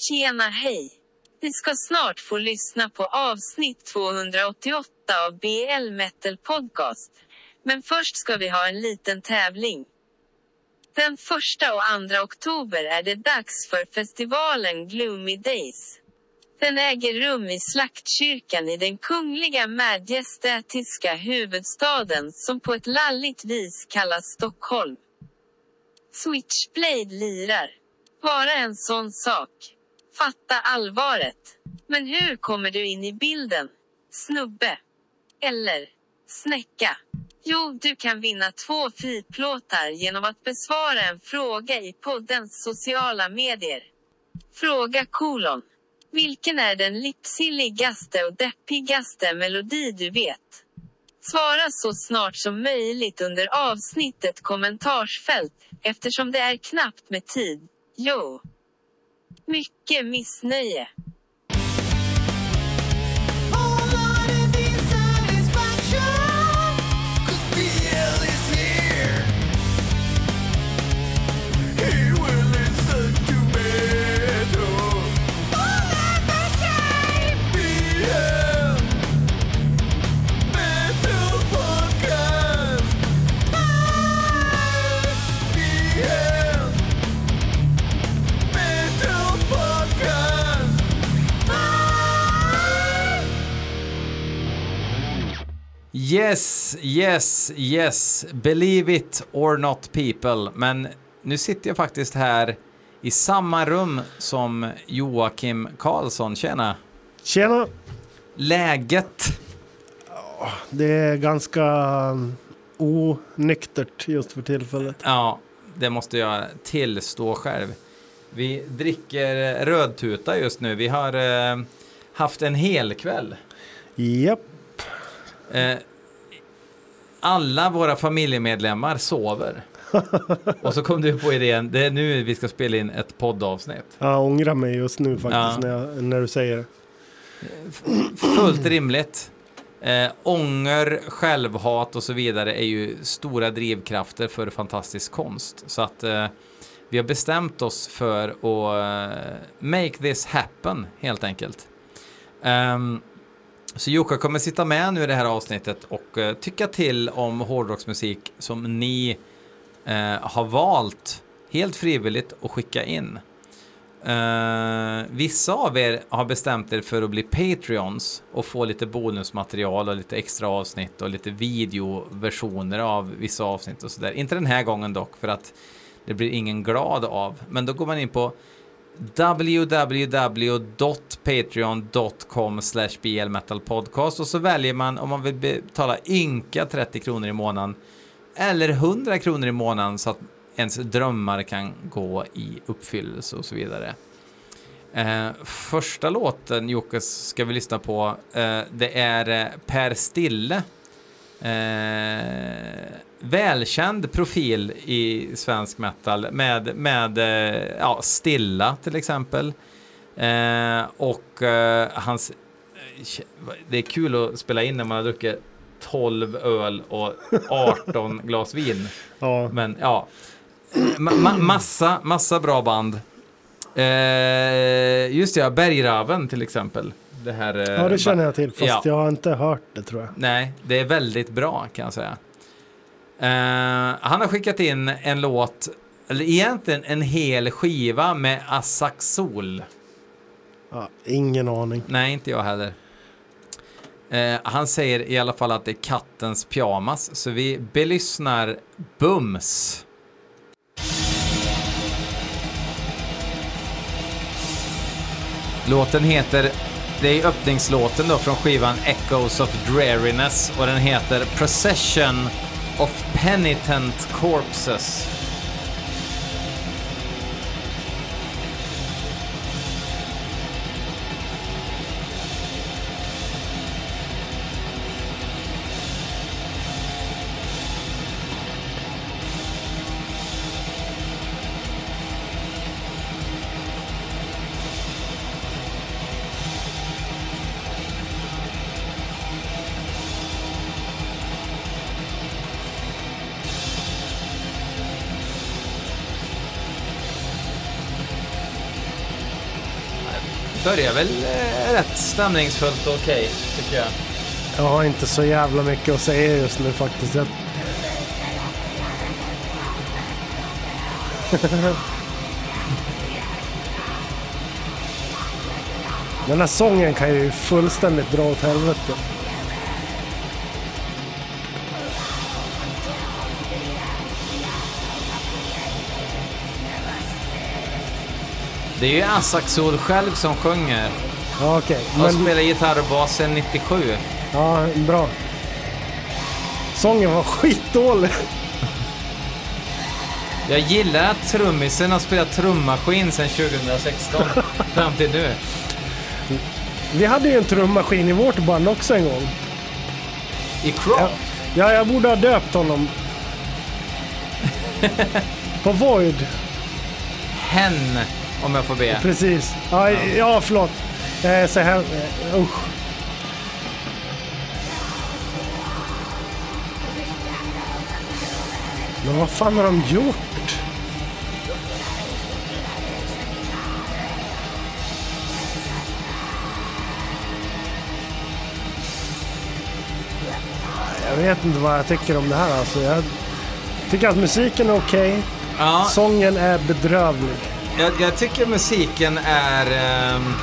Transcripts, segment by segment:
Tjena hej! Ni ska snart få lyssna på avsnitt 288 av BL Metal Podcast. Men först ska vi ha en liten tävling. Den första och andra oktober är det dags för festivalen Gloomy Days. Den äger rum i Slaktkyrkan i den kungliga majestätiska huvudstaden som på ett lalligt vis kallas Stockholm. Switchblade lirar. Bara en sån sak. Fatta allvaret. Men hur kommer du in i bilden? Snubbe. Eller snäcka. Jo, du kan vinna två friplåtar genom att besvara en fråga i poddens sociala medier. Fråga kolon. Vilken är den lipsilligaste och deppigaste melodi du vet? Svara så snart som möjligt under avsnittet kommentarsfält, eftersom det är knappt med tid. Jo. Mycket missnöje. Yes, yes, yes. Believe it or not people. Men nu sitter jag faktiskt här i samma rum som Joakim Karlsson. Tjena! Tjena! Läget? Det är ganska um, onyktert just för tillfället. Ja, det måste jag tillstå själv. Vi dricker rödtuta just nu. Vi har eh, haft en hel kväll. Japp. Eh, alla våra familjemedlemmar sover. Och så kom du på idén, det är nu vi ska spela in ett poddavsnitt. Jag ångrar mig just nu faktiskt Ja. när, jag, när du säger det. Fullt rimligt. Eh, ånger, självhat och så vidare är ju stora drivkrafter för fantastisk konst. Så att eh, vi har bestämt oss för att eh, make this happen helt enkelt. Ehm, så Jocke kommer sitta med nu i det här avsnittet och eh, tycka till om hårdrocksmusik som ni eh, har valt helt frivilligt att skicka in. Eh, vissa av er har bestämt er för att bli Patreons och få lite bonusmaterial och lite extra avsnitt och lite videoversioner av vissa avsnitt och sådär. Inte den här gången dock, för att det blir ingen glad av. Men då går man in på www.patreon.com blmetalpodcast och så väljer man om man vill betala ynka 30 kronor i månaden eller 100 kronor i månaden så att ens drömmar kan gå i uppfyllelse och så vidare. Eh, första låten Jocke ska vi lyssna på, eh, det är eh, Per Stille. Eh, välkänd profil i svensk metal med, med eh, ja, Stilla till exempel. Eh, och eh, hans... Det är kul att spela in när man har druckit 12 öl och 18 glas vin. Ja, Men ja, ma ma massa, massa bra band. Eh, just det, ja, Bergraven till exempel. Det här, eh, ja det känner jag till fast ja. jag har inte hört det tror jag. Nej, det är väldigt bra kan jag säga. Eh, han har skickat in en låt, eller egentligen en hel skiva med Asaxol. Ja, ingen aning. Nej, inte jag heller. Eh, han säger i alla fall att det är kattens pyjamas, så vi belyssnar Bums. Låten heter, det är öppningslåten då från skivan Echoes of Dreariness och den heter Procession of Penitent Corpses. Börjar väl eh, rätt stämningsfullt och okej, tycker jag. Jag har inte så jävla mycket att säga just nu faktiskt. Jag... Den här sången kan ju fullständigt dra åt helvete. Det är ju Assaxol själv som sjunger. Ja, okej. Han Men, spelar gitarr och bas sedan 97. ja, bra. Sången var skitdålig. Jag gillar att trummisen har spelat trummaskin sedan 2016 fram till nu. Vi hade ju en trummaskin i vårt band också en gång. I. Ja, ja jag borde ha döpt honom. På Void. Hen, om jag får be. Precis. Ja, ja förlåt. Eh, så här, eh, usch. Men vad fan har de gjort? Jag vet inte vad jag tycker om det här alltså. Jag tycker att musiken är okej. Ja, Sången är bedrövlig jag, jag tycker musiken är... ehm,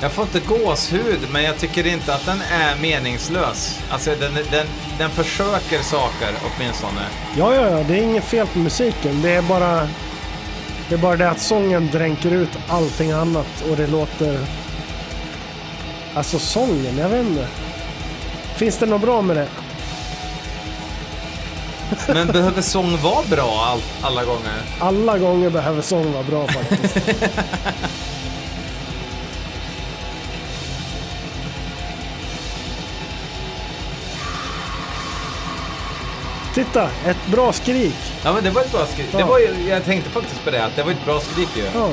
Jag får inte gåshud, men jag tycker inte att den är meningslös. Alltså, den, den, den försöker saker åtminstone. Ja, ja, ja, det är inget fel på musiken. Det är bara det är bara det att sången dränker ut allting annat och det låter... Alltså sången, jag vet inte. Finns det något bra med det? Men behöver sång vara bra all, alla gånger? Alla gånger behöver sång vara bra faktiskt. Titta, ett bra skrik. Ja, men det var ett bra skrik. Det Ja. var ju, jag tänkte faktiskt på det, att det var ett bra skrik ju. Ja.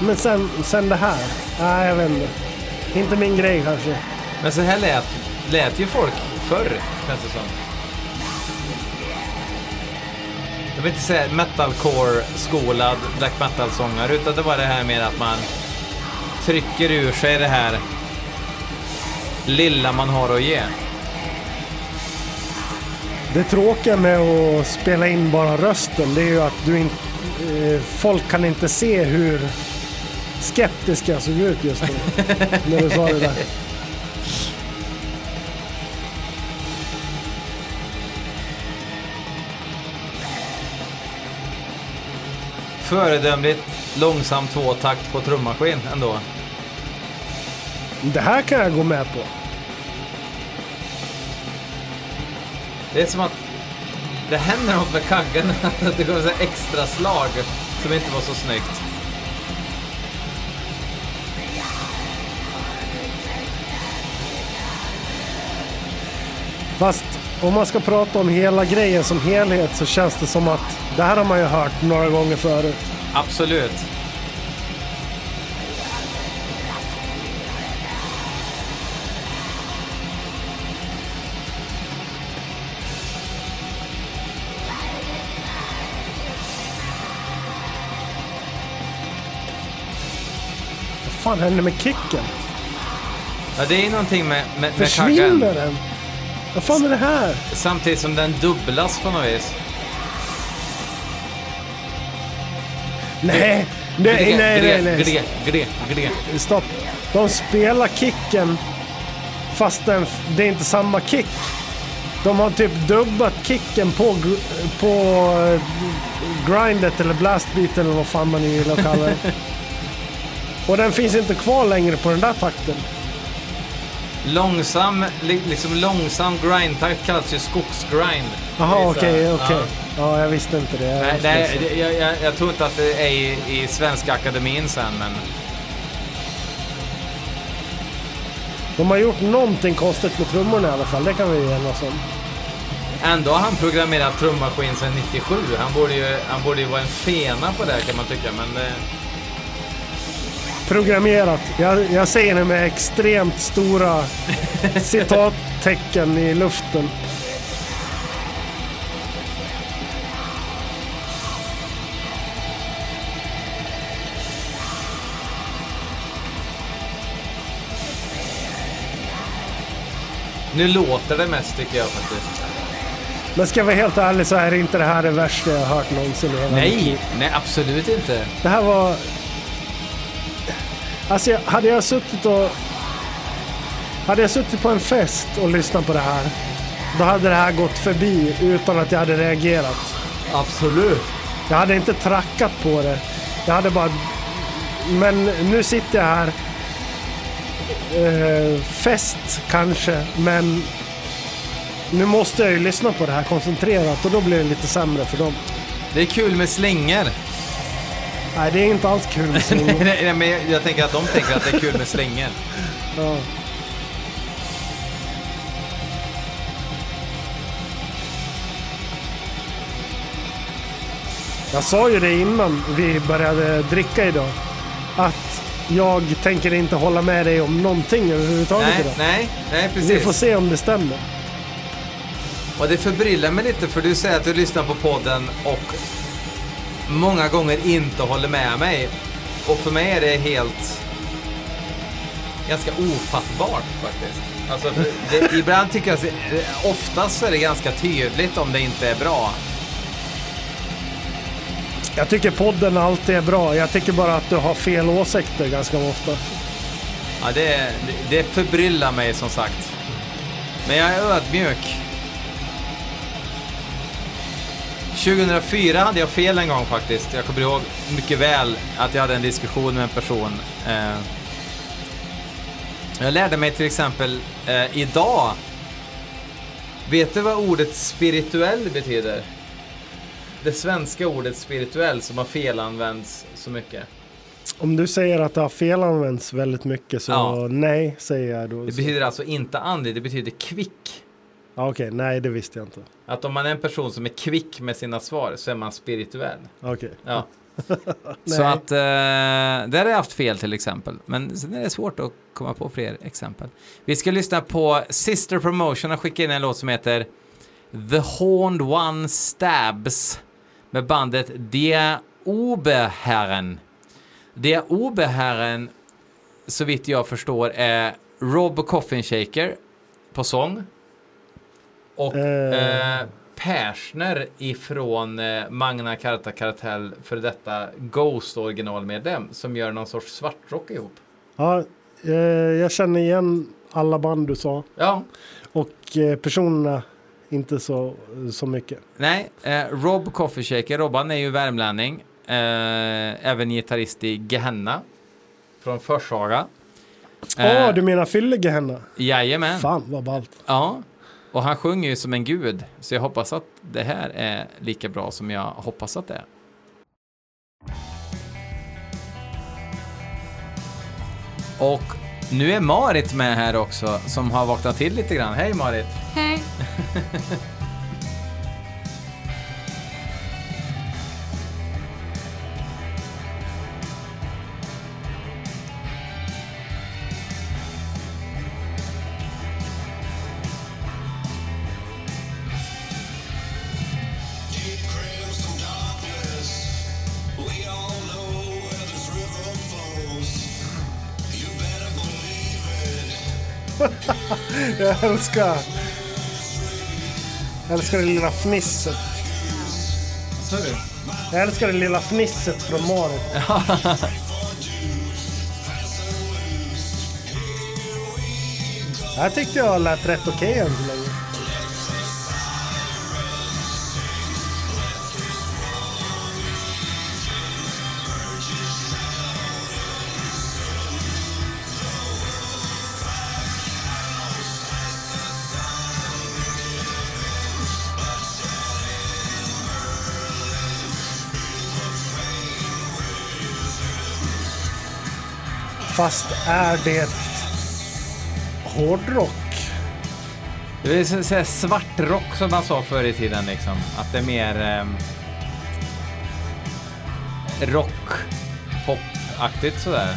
Men sen, sen det här. Nej, jag vet inte. Inte min grej kanske. Men så här lät, lät ju folk förr, känns det som. Jag vill inte säga metalcore-skolad black metal-sångare, utan det var det här med att man trycker ur sig det här lilla man har att ge. Det tråkiga med att spela in bara rösten, det är ju att du in, eh, folk kan inte se hur skeptisk jag såg ut just nu. när du sa det där. Föredömligt långsam tvåtakt på trummaskin ändå. Det här kan jag gå med på. Det är som att det händer något med kaggen, att det kommer här extra slag som inte var så snyggt. Fast om man ska prata om hela grejen som helhet så känns det som att det här har man ju hört några gånger förut. Absolut. Vad fan händer med kicken? Ja, det är någonting med, med, med Försvinner den? Vad fan är det här? Samtidigt som den dubblas på något vis. Nej, nej, nej, nej, nej. Gre, gre, gre. Stopp. De spelar kicken fast den, det är inte samma kick. De har typ dubbat kicken på, på eh, grindet eller blastbeat eller vad fan man nu gillar att kalla det. Och den finns inte kvar längre på den där takten. Långsam, li, liksom långsam grindtakt kallas ju skogsgrind. Jaha, Det okej, okej. ja. Ja, jag visste inte det. Jag Nej, nej det- jag, jag, jag tror inte att det är i, i Svenska Akademin sen, men... De har gjort någonting konstigt med trummorna i alla fall, det kan vi ju enas om. Ändå har han programmerat trummaskin sedan 97. Han borde, ju, han borde ju vara en fena på det kan man tycka, men... Eh, programmerat. Jag, jag säger det med extremt stora citattecken i luften. Nu låter det mest tycker jag faktiskt. Men ska jag vara helt ärlig så är inte det här det värsta jag har hört någonsin Nej, nej absolut inte. Det här var Alltså hade jag suttit och... Hade jag suttit på en fest och lyssnat på det här. Då hade det här gått förbi utan att jag hade reagerat. Absolut. Jag hade inte trackat på det. Jag hade bara... Men nu sitter jag här. Eh, fest kanske, men... Nu måste jag ju lyssna på det här koncentrerat och då blir det lite sämre för dem. Det är kul med slänger. Nej, det är inte alls kul med slingor. nej, nej, men jag, jag tänker att de tänker att det är kul med slänger. Ja. Jag sa ju det innan vi började dricka idag. Att jag tänker inte hålla med dig om någonting överhuvudtaget Nej, idag. nej, nej Vi får precis. se om det stämmer. Och det förbryllar mig lite för du säger att du lyssnar på podden och många gånger inte håller med mig. Och för mig är det helt ganska ofattbart faktiskt. Alltså, det, ibland tycker jag, oftast är det ganska tydligt om det inte är bra. Jag tycker podden alltid är bra. Jag tycker bara att du har fel åsikter ganska ofta. Ja, det, det, det förbryllar mig som sagt. Men jag är ödmjuk. 2004 hade jag fel en gång faktiskt. Jag kommer ihåg mycket väl att jag hade en diskussion med en person. Eh, jag lärde mig till exempel eh, idag. Vet du vad ordet spirituell betyder? Det svenska ordet spirituell som har felanvänts så mycket. Om du säger att det har felanvänts väldigt mycket så Ja. nej, säger jag då. Det betyder alltså inte andlig, det betyder kvick. Ja, Okej, nej det visste jag inte. Att om man är en person som är kvick med sina svar så är man spirituell. Okej. Ja. Nej. så att eh, där har jag haft fel till exempel. Men sen är det svårt att komma på fler exempel. Vi ska lyssna på Sister Promotion och skicka in en låt som heter The Horned One Stabs med bandet Die Oberherren. Die Oberherren, så vitt jag förstår, är Rob Coffin Shaker på sång. Och Eh. eh, Persner ifrån eh, Magna Carta Kartell för detta Ghost originalmedlem som gör någon sorts svartrock ihop. Ja, eh, jag känner igen alla band du sa. Ja, Och eh, personerna inte så, så mycket. nej, eh, Rob Coffee Shaker, Robban är ju värmlänning, eh, även gitarrist i Gehenna från Forshaga. Ja, Eh, du menar Fyllegehenna? Jajamän. Fan vad ballt. Ja, och han sjunger ju som en gud, så jag hoppas att det här är lika bra som jag hoppas att det är. Och nu är Marit med här också, som har vaknat till lite grann. Hej Marit! Hej. Jag älskar... Jag älskar det lilla fnisset. Jag älskar det lilla fnisset från Marit. Det här tyckte jag lät rätt okej än så länge. Fast är det hårdrock? Det är så- här svartrock som man sa förr i tiden liksom. Att det är mer eh, rock, pop-aktigt sådär.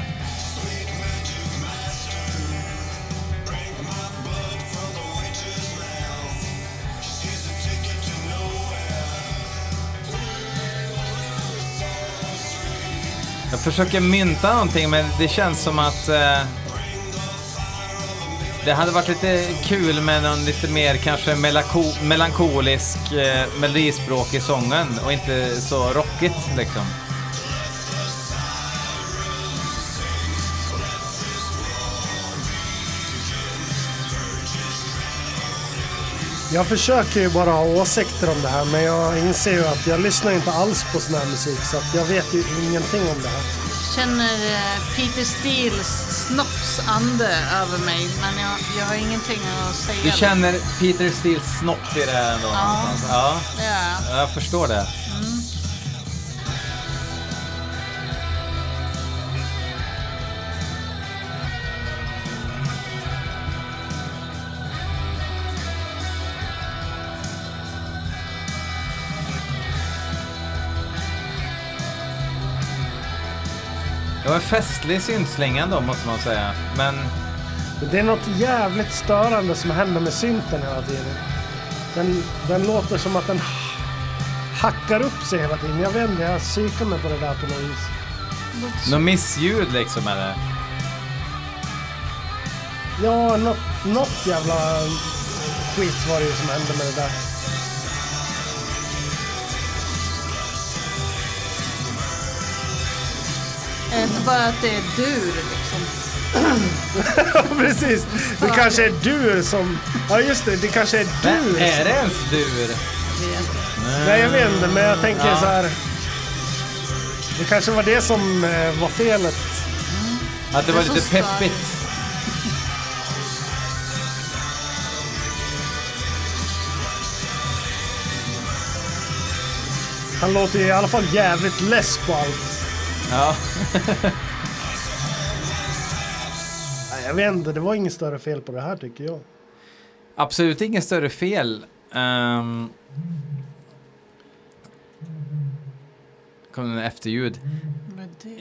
Försöker mynta någonting men det känns som att eh, Det hade varit lite kul med någon lite mer kanske melako- melankolisk eh, melodispråk i sången och inte så rockigt liksom. Jag försöker ju bara ha åsikter om det här men jag inser ju att jag lyssnar inte alls på sån här musik så att jag vet ju ingenting om det här. Känner eh, Peter Steels snoppsande över mig men jag, jag har ingenting att säga. Du känner Peter Steels snopp i det här ändå? Ja. någonstans? ja. Det gör jag. Jag förstår det. Var en festlig syntslinga då måste man säga. Men Det är något jävligt störande som händer med synten hela tiden. Den, den låter som att den ha- hackar upp sig hela tiden. Jag vet inte, jag psykar mig på det där på något vis. något missljud liksom eller? Ja, något, något jävla skit var det ju som hände med det där. Inte bara att det är dur liksom? Precis, det kanske är du som... Ja just det, det kanske är Men du är det ens dur? Nej jag vet inte, men jag tänker Ja. så här. Det kanske var det som eh, var felet. Att det var lite peppigt. Han låter i alla fall jävligt less på allt. Ja. Nej, Jag vet inte, det var inget större fel på det här tycker jag. Absolut inget större fel. Um, kom det efterljud.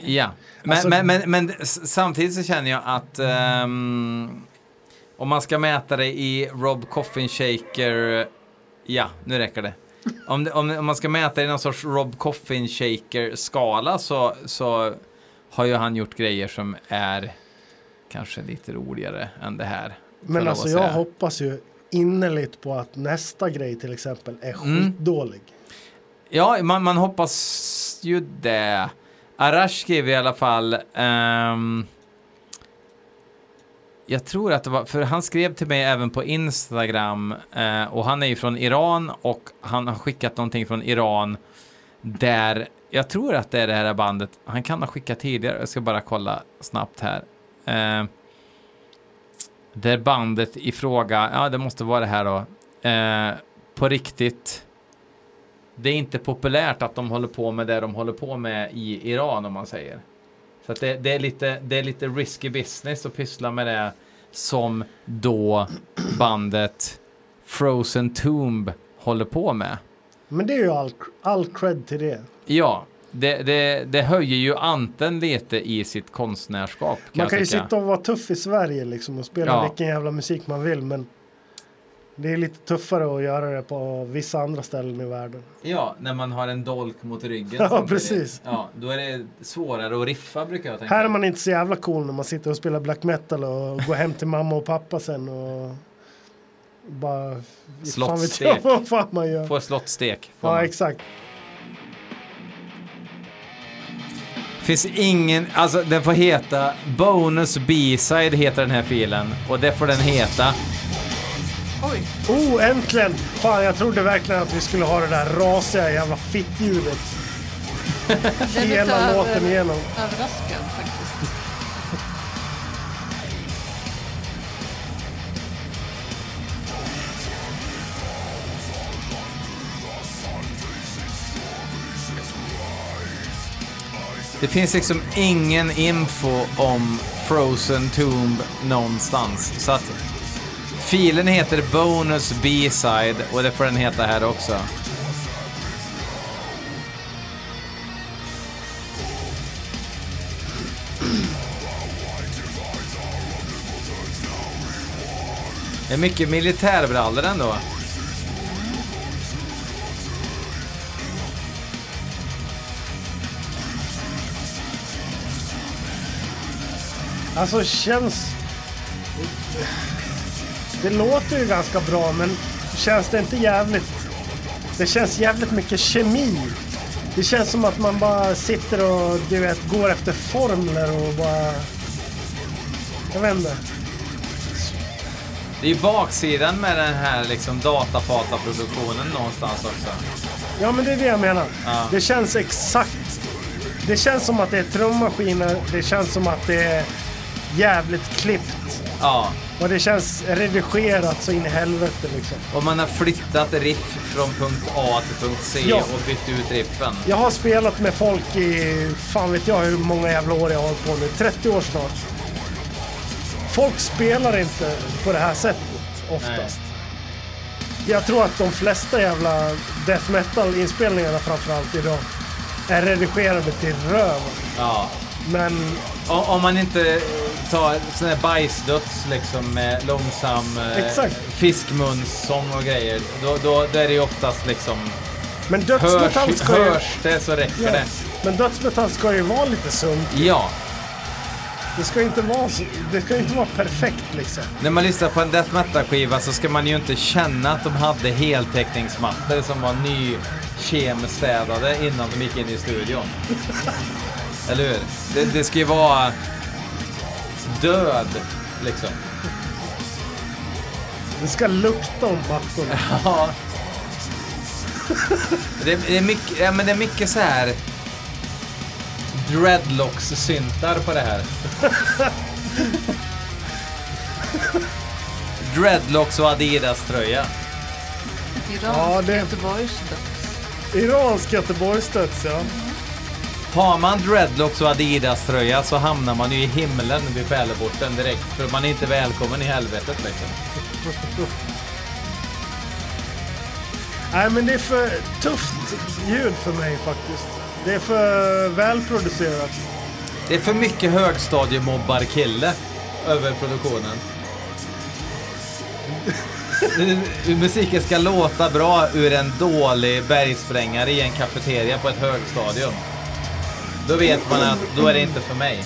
Ja, men, Alltså- men, men, men samtidigt så känner jag att ehm, om man ska mäta det i Rob Coffin Shaker, ja, nu räcker det. Om, det, om, om man ska mäta i någon sorts Rob Coffin Shaker-skala så, så har ju han gjort grejer som är kanske lite roligare än det här. Men alltså jag hoppas ju innerligt på att nästa grej till exempel är Mm. skitdålig. Ja, man, man hoppas ju det. Arash skrev i alla fall... ehm, jag tror att det var, för han skrev till mig även på Instagram eh, och han är ju från Iran och han har skickat någonting från Iran där, jag tror att det är det här bandet, han kan ha skickat tidigare, jag ska bara kolla snabbt här. Eh, där bandet i fråga, ja det måste vara det här då, eh, på riktigt det är inte populärt att de håller på med det de håller på med i Iran om man säger. Så att det, det, är lite, det är lite risky business att pyssla med det som då bandet Frozen Tomb håller på med. Men det är ju all, all cred till det. Ja, det, det, det höjer ju anten lite i sitt konstnärskap. Kan Man kan ju sitta och vara tuff i Sverige liksom och spela Ja. vilken jävla musik man vill men det är lite tuffare att göra det på vissa andra ställen i världen. Ja, när man har en dolk mot ryggen. Ja, precis. Ja, då är det svårare att riffa brukar jag tänka. Här är man inte så jävla cool när man sitter och spelar black metal och går hem till mamma och pappa sen och bara... Fan jag vad fan man gör. Får slottstek. får Ja man. exakt. Finns ingen, alltså den får heta Bonus B-side heter den här filen och det får den heta. Oj, Oh äntligen! Fan jag trodde verkligen att vi skulle ha det där rasiga jävla fittljudet hela över, låten igenom. överraskad faktiskt. Det finns liksom ingen info om Frozen Tomb någonstans. Så att filen heter Bonus B-side och det får den heta här också. Det är mycket militärbrallor ändå. Alltså känns... Det låter ju ganska bra men känns det inte jävligt... Det känns jävligt mycket kemi. Det känns som att man bara sitter och du vet, går efter formler och bara... Jag vet inte. Det är ju baksidan med den här liksom datapata-produktionen någonstans också. Ja men det är det jag menar. Ja. Det känns exakt. Det känns som att det är trummaskiner. Det känns som att det är jävligt klippt. Ja, Och det känns redigerat så in i helvete liksom. och man har flyttat riff från punkt A till punkt C Ja. och bytt ut riffen. Jag har spelat med folk i, fan vet jag hur många jävla år jag har hållit på nu. 30 år snart. Folk spelar inte på det här sättet oftast. Jag tror att de flesta jävla death metal-inspelningarna framförallt idag är redigerade till röv. Ja. Men Om man inte tar sån här bajsdöds liksom med långsam eh, fiskmunssång och grejer. Då, då, då är det ju oftast liksom... Men dödsmetall Hörs, ska ju... hörs det så räcker Ja, det. men dödsmetall ska ju vara lite sunt. Ja. Det ska inte vara, det ska inte vara perfekt liksom. När man lyssnar på en death metal-skiva så ska man ju inte känna att de hade heltäckningsmattor som var nykemstädade innan de gick in i studion. Eller hur? Det, det ska ju vara död, liksom. Det ska lukta om mattorna. Ja. Det, det, är mycket, ja, men det är mycket så här dreadlocks-syntar på det här. Dreadlocks och Adidas-tröja. Iransk Ja, det- Göteborgsdöds. Iransk Göteborgsdöds ja. Har man dreadlocks och Adidas-tröja så hamnar man ju i himlen vid pärleporten direkt. För man är inte välkommen i helvetet liksom. Nej men det är för tufft ljud för mig faktiskt. Det är för välproducerat. Det är för mycket högstadiemobbar-kille över produktionen. Musiken ska låta bra ur en dålig bergsprängare i en kafeteria på ett högstadium. Då vet man att då är det inte för mig.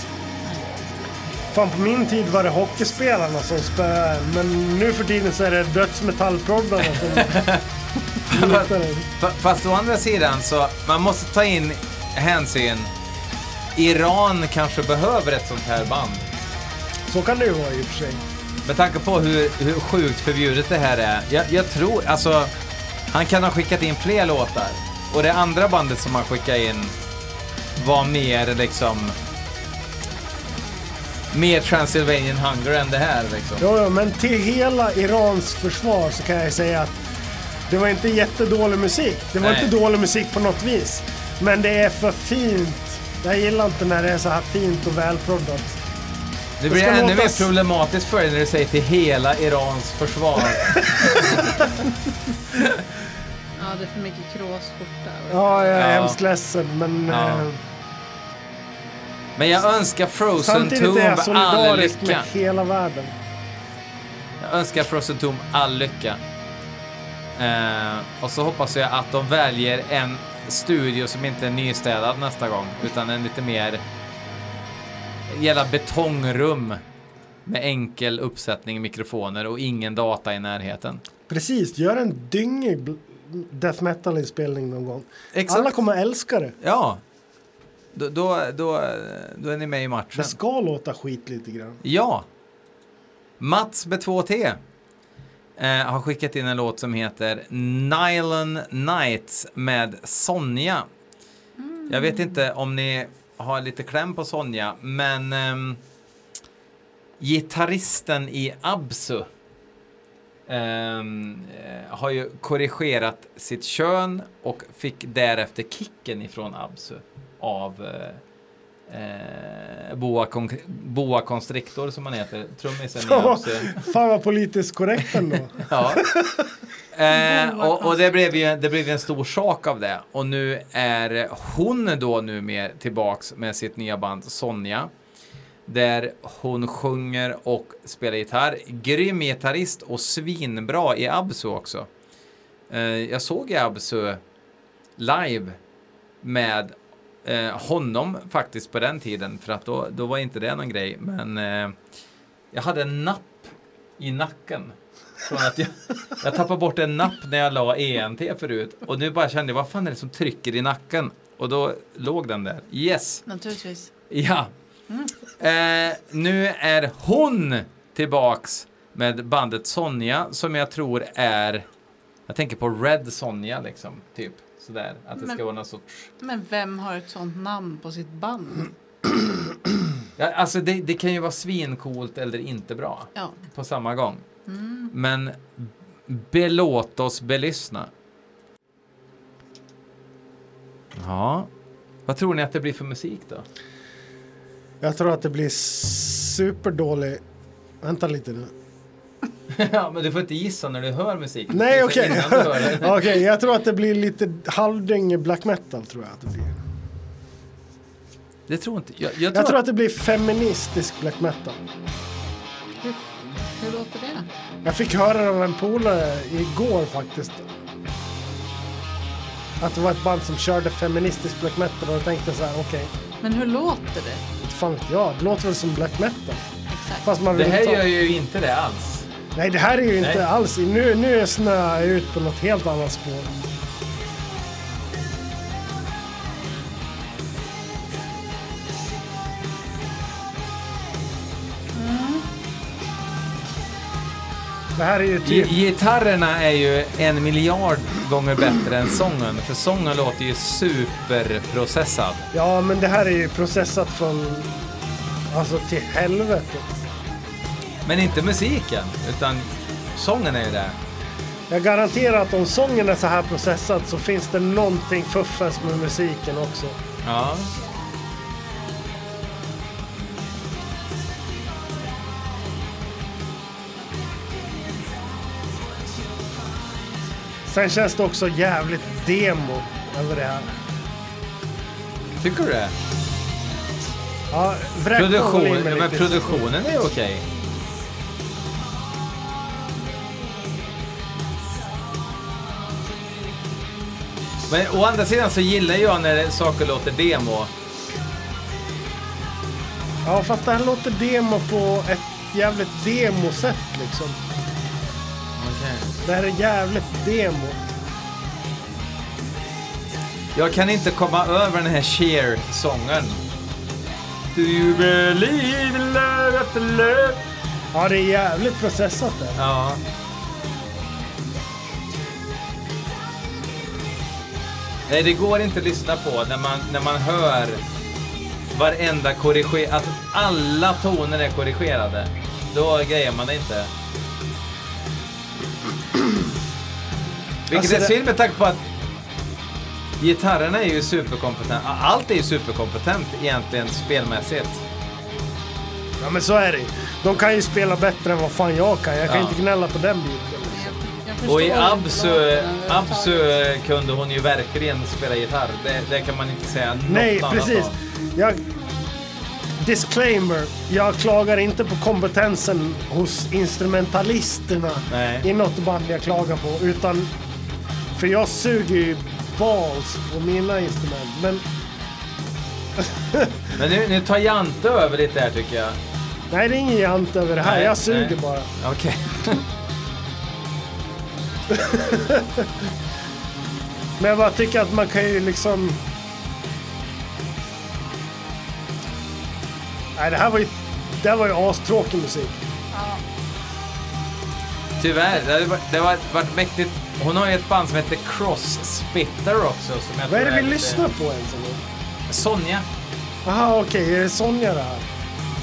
Fan på min tid var det hockeyspelarna som spöade Men nu för tiden så är det dödsmetallproddarna som lutar en. Fa- Fast å andra sidan så, man måste ta in hänsyn. Iran kanske behöver ett sånt här band. Så kan det ju vara i och för sig. Med tanke på hur, hur sjukt förbjudet det här är. Jag, jag tror, alltså, han kan ha skickat in fler låtar. Och det andra bandet som han skickade in var mer liksom... Mer Transylvanian Hunger än det här liksom. Jo, jo, men till hela Irans försvar så kan jag säga att det var inte jättedålig musik. Det var Nej. inte dålig musik på något vis. Men det är för fint. Jag gillar inte när det är så här fint och välproddat. Det blir ännu låta mer problematiskt för dig när du säger till hela Irans försvar. Ja, det är för mycket kråsskjorta. Ja, jag är Ja. hemskt ledsen men... Ja. Eh, Men jag önskar Frozen Tomb all lycka. med hela världen. Jag önskar Frozen Tomb all lycka. Eh, och så hoppas jag att de väljer en studio som inte är nystädad nästa gång, utan en lite mer jävla betongrum med enkel uppsättning mikrofoner och ingen data i närheten. Precis, gör en dyngig death metal-inspelning någon gång. Exakt. Alla kommer älska det. Ja. Då, då, då, då är ni med i matchen. Det ska låta skit lite grann. Ja. Mats med 2T eh, har skickat in en låt som heter Nylon Nights med Sonja. Jag vet inte om ni har lite kläm på Sonja, men ehm, gitarristen i Absu eh, har ju korrigerat sitt kön och fick därefter kicken ifrån Absu av eh, Eh, boa, Con- boa Constrictor som han heter, trummisen i Fan vad, Absu. fan vad politiskt korrekt ändå. Ja. Eh, och, och det blev ju det blev ju en stor sak av det. Och nu är hon då nu med tillbaks med sitt nya band Sonja. Där hon sjunger och spelar gitarr. Grym gitarrist och svinbra i Absu också. Eh, jag såg i Absu live med eh, honom faktiskt på den tiden. För att då, då var inte det någon grej. Men eh, jag hade en napp i nacken. Från att jag, jag tappade bort en napp när jag la ENT förut. Och nu bara kände jag, vad fan är det som trycker i nacken? Och då låg den där. Yes! Naturligtvis. Ja. Eh, nu är hon tillbaks med bandet Sonja som jag tror är, jag tänker på Red Sonja liksom, typ. Sådär, att det Men- ska vara någon sorts... Men vem har ett sånt namn på sitt band? Ja, alltså det, det kan ju vara svincoolt eller inte bra Ja. på samma gång. Men belåt oss belyssna. Ja, vad tror ni att det blir för musik då? Jag tror att det blir superdålig... Vänta lite nu. ja, men du får inte gissa när du hör musik. Nej, okej. det. Okej, jag tror att det blir lite halvdyng black metal tror jag att det blir. Det tror inte jag. Jag tror, Jag tror att, att det blir feministisk black metal. Hur, hur låter det? Jag fick höra det av en polare igår faktiskt. Att det var ett band som körde feministisk black metal och jag tänkte så här, okej, Men hur låter det? inte fan vet jag, det låter väl som black metal. Exakt. Fast man det här ta... gör ju inte det alls. Nej, det här är ju inte Nej. alls, nu, nu snöar jag ut på något helt annat spår. Det här är ju typ... Gitarrerna är ju en miljard gånger bättre än sången. För sången låter ju superprocessad. Ja, men det här är ju processat från... Alltså till helvetet. Men inte musiken, utan sången är ju det. Jag garanterar att om sången är så här processad så finns det någonting fuffens med musiken också. Ja. Sen känns det också jävligt demo över det här. Tycker du det? Ja, Produktion, men produktionen är okej. Men å andra sidan så gillar jag när saker låter demo. Ja, fast det här låter demo på ett jävligt demosätt liksom. Det här är jävligt demo. Jag kan inte komma över den här Cher-sången. Do you believe in love after love? Ja, det är jävligt processat där. Ja. Nej, det går inte att lyssna på när man, när man hör varenda korriger... Att alla toner är korrigerade. Då grejer man det inte. Vilket Alltså är synd med tanke på att gitarrerna är ju superkompetent. Allt är ju superkompetent egentligen spelmässigt. Ja, men så är det. De kan ju spela bättre än vad fan jag kan. Jag kan Ja. inte gnälla på den biten. Och i Absu, Absu kunde hon ju verkligen spela gitarr. Det, det kan man inte säga något Nej, annat precis. om. Jag... Disclaimer. Jag klagar inte på kompetensen hos instrumentalisterna Nej. i något band jag klagar på. Utan... För jag suger ju balls på mina instrument. Men Men nu, nu tar Jante över lite här tycker jag. nej, det är ingen jant över det här. Nej, jag suger nej. bara. Okej. Men jag bara tycker att man kan ju liksom... Nej, det här var ju, det här var ju astråkig musik. Tyvärr, det varit, det har varit- mäktigt. Hon har ju ett band som heter Cross Spitter också. Som jag Vad är det vi lite- lyssnar på ens? Sonja. Jaha, okej. Är det Sonja det här?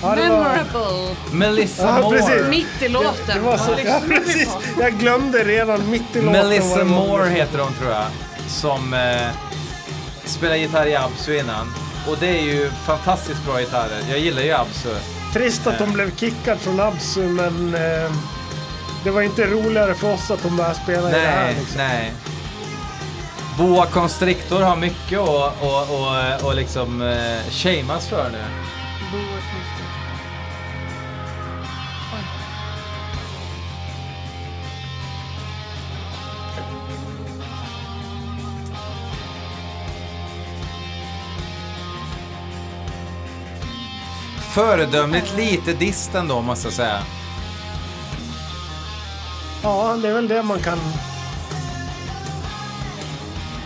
Ja. Memorable. Melissa Ja, Moore. Mitt i låten. Det, det var så, ja, precis. Jag glömde redan mitt i låten. Melissa. Moore heter hon tror jag. Som eh, spelar gitarr i Absu innan. Och det är ju fantastiskt bra gitarrer. Jag gillar ju Absu. Trist att de blev kickad från Absu, men eh, det var inte roligare för oss att de började spela i det här. Nej, Liksom. nej. Boa Constrictor har mycket att och, och, och liksom eh, shamas för nu. Constrictor. Oj. Föredömligt lite dist ändå måste jag säga. Ja, det är väl det man kan...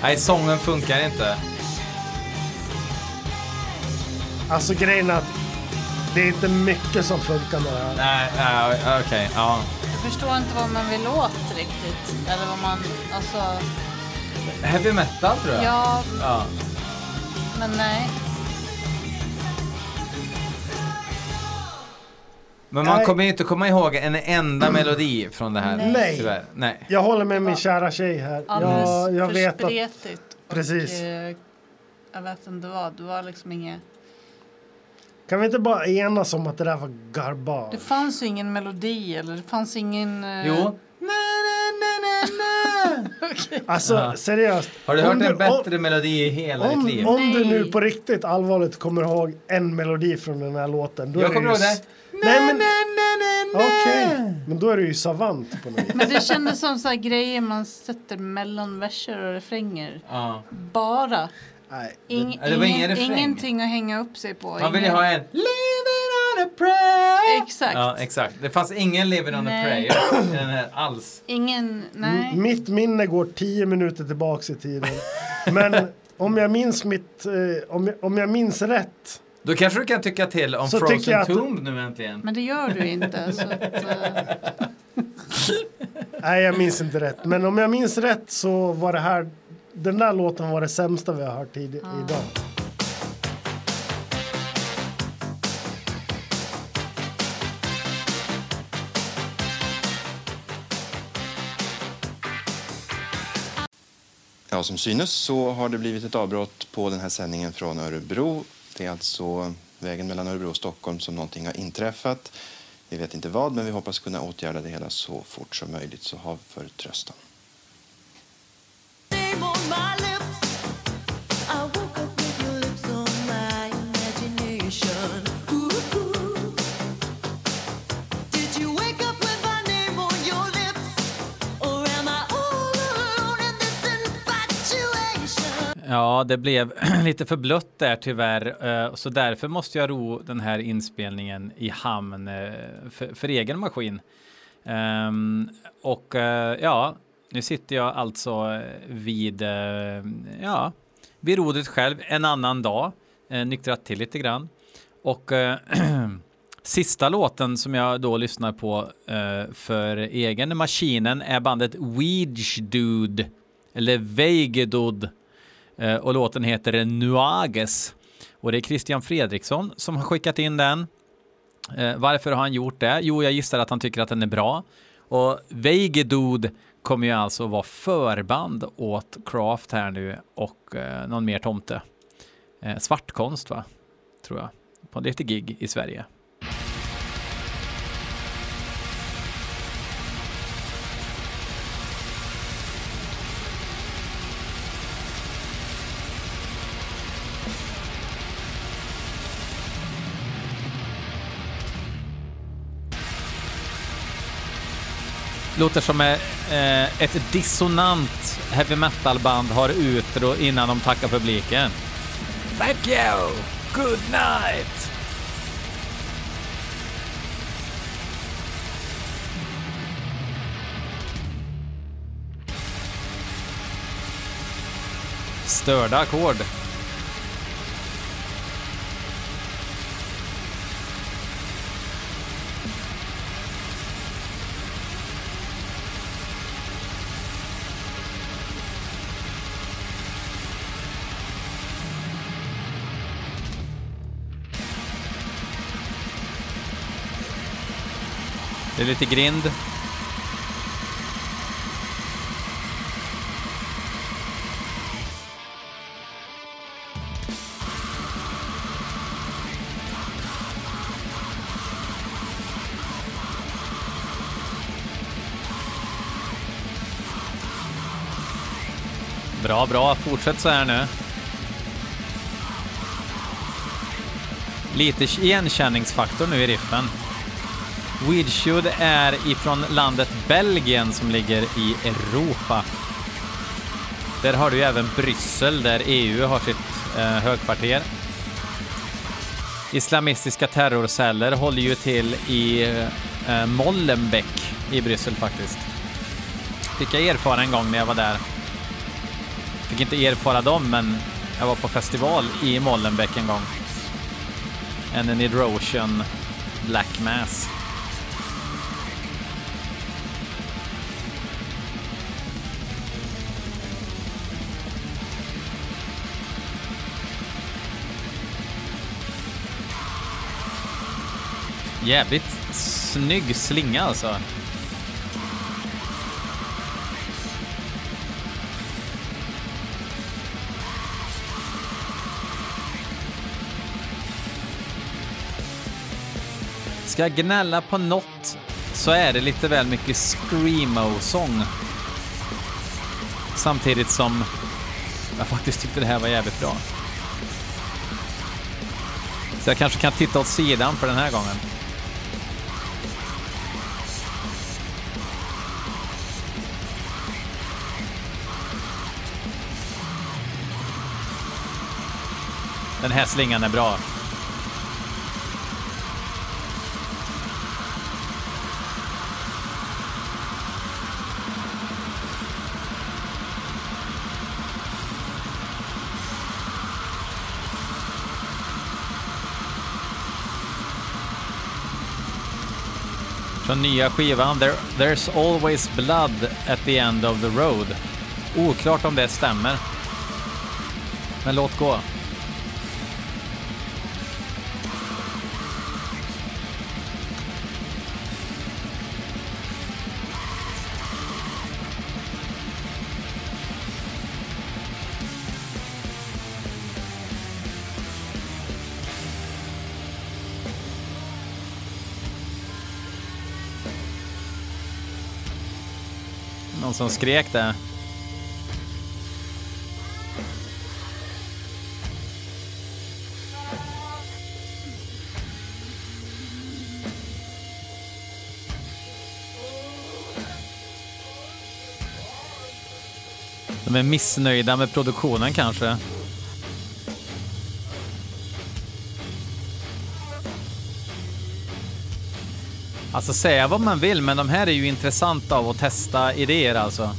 Nej, sången funkar inte. Alltså grejen är att det är inte mycket som funkar med det här. Nej, nej okej, ja. Jag förstår inte vad man vill åt riktigt. Eller vad man, alltså, Heavy metal tror jag. ja, ja. men nej. Men man Nej. kommer ju inte komma ihåg en enda melodi från det här. Nej. Tyvärr. Nej. Jag håller med min kära tjej här. Alldeles Jag, jag för vet att... spretigt. Precis. Och, eh, jag vet inte vad, det var liksom inget... Kan vi inte bara enas om att det där var garbage? Det fanns ju ingen melodi eller det fanns ingen... eh, Jo. Alltså Ja. seriöst. Har du Om hört en om- bättre melodi i hela ditt liv? Om, om du Nej. nu på riktigt allvarligt kommer ihåg en melodi från den här låten. Då Jag är kommer ihåg det. Nej men okej. Men då är du ju savant på något. Men det kändes som så här grejer man sätter mellan verser och refränger. Ja. Bara. Nej. Ing, Ja, det var ingen ingenting att hänga upp sig på. Man vill ju Ingen- ha en Living on a prayer. Exakt. Ja, exakt. Det fanns ingen Living on a Nej. prayer i den här alls. Ingen, nej. M- Mitt minne går tio minuter tillbaks i tiden. Men om jag minns mitt, eh, om, jag, om jag minns rätt. Då kanske du kan tycka till om Så Frozen jag att- Tomb nu äntligen. Men det gör du inte. Så att, eh, Nej jag minns inte rätt. Men om jag minns rätt så var det här. Den där låten var det sämsta vi har hört tid, idag. Ja, som synes så har det blivit ett avbrott på den här sändningen från Örebro. Det är alltså vägen mellan Örebro och Stockholm som någonting har inträffat. Vi vet inte vad, men vi hoppas kunna åtgärda det hela så fort som möjligt. Så ha förtröstan. Ja, det blev lite för blött där tyvärr. Eh, så därför måste jag ro den här inspelningen i hamn eh, för, för egen maskin. Ehm, och eh, ja, nu sitter jag alltså eh, vid, eh, ja, vid rodret själv en annan dag, eh, nyktrat till lite grann. Och sista låten som jag då lyssnar på för egen maskinen är bandet Weege Dude, eller Veigedud. Eh, och låten heter Nuages. Och det är Christian Fredriksson som har skickat in den. Varför har han gjort det? Jo, jag gissar att han tycker att den är bra. Och Veigedud kommer ju alltså vara förband åt Craft här nu och eh, någon mer tomte. Eh, svartkonst, va? Tror jag. På lite gig i Sverige. Låter som eh, ett dissonant heavy metal-band har utro innan de tackar publiken. Thank you! Good night! Störda ackord. Det är lite grind. Bra, bra. Fortsätt så här nu. Lite igenkänningsfaktor nu i riffen. Weedshoot är ifrån landet Belgien som ligger i Europa. Där har du ju även Bryssel där EU har sitt eh, högkvarter. Islamistiska terrorceller håller ju till i eh, Molenbeek i Bryssel faktiskt. fick jag erfara en gång när jag var där. Fick inte erfara dem, men jag var på festival i Molenbeek en gång. En Nidrotion Black Mass. Jävligt snygg slinga alltså. Ska jag gnälla på något så är det lite väl mycket screamo-sång. Samtidigt som jag faktiskt tyckte det här var jävligt bra. Så jag kanske kan titta åt sidan för den här gången. Den här slingan är bra. Från nya skivan There, There's always blood at the end of the road. Oklart om det stämmer. Men låt gå. Som skrek det. De är missnöjda med produktionen kanske. Alltså säga vad man vill, men de här är ju intressanta av att testa idéer alltså.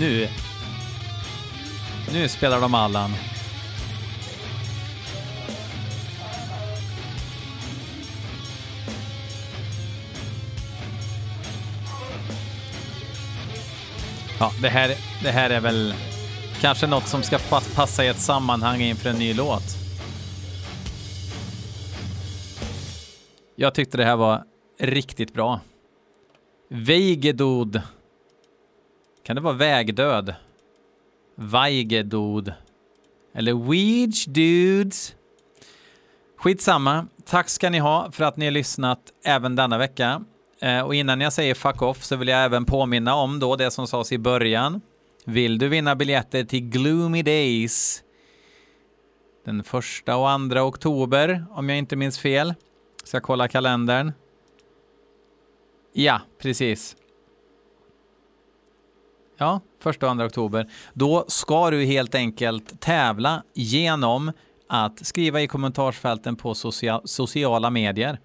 Nu. Nu spelar de Allan. Ja, det här, det här är väl kanske något som ska passa i ett sammanhang inför en ny låt. Jag tyckte det här var riktigt bra. Veigedod. Kan det vara vägdöd? Vaigedod. Eller Weege Dudes. Skitsamma. Tack ska ni ha för att ni har lyssnat även denna vecka. Eh, och innan jag säger fuck off så vill jag även påminna om då det som sades i början. Vill du vinna biljetter till Gloomy Days den första och andra oktober, om jag inte minns fel. Ska kolla kalendern? Ja, precis. Ja, första och andra oktober. Då ska du helt enkelt tävla genom att skriva i kommentarsfälten på socia- sociala medier.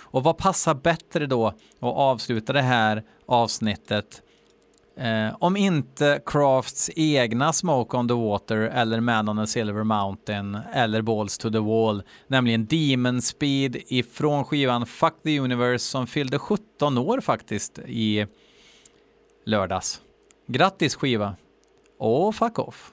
Och vad passar bättre då att avsluta det här avsnittet Eh, om inte Crafts egna Smoke on the Water eller Man on a Silver Mountain eller Balls to the Wall, nämligen Demon Speed ifrån skivan Fuck the Universe som fyllde 17 år faktiskt i lördags. Grattis skiva! Och fuck off!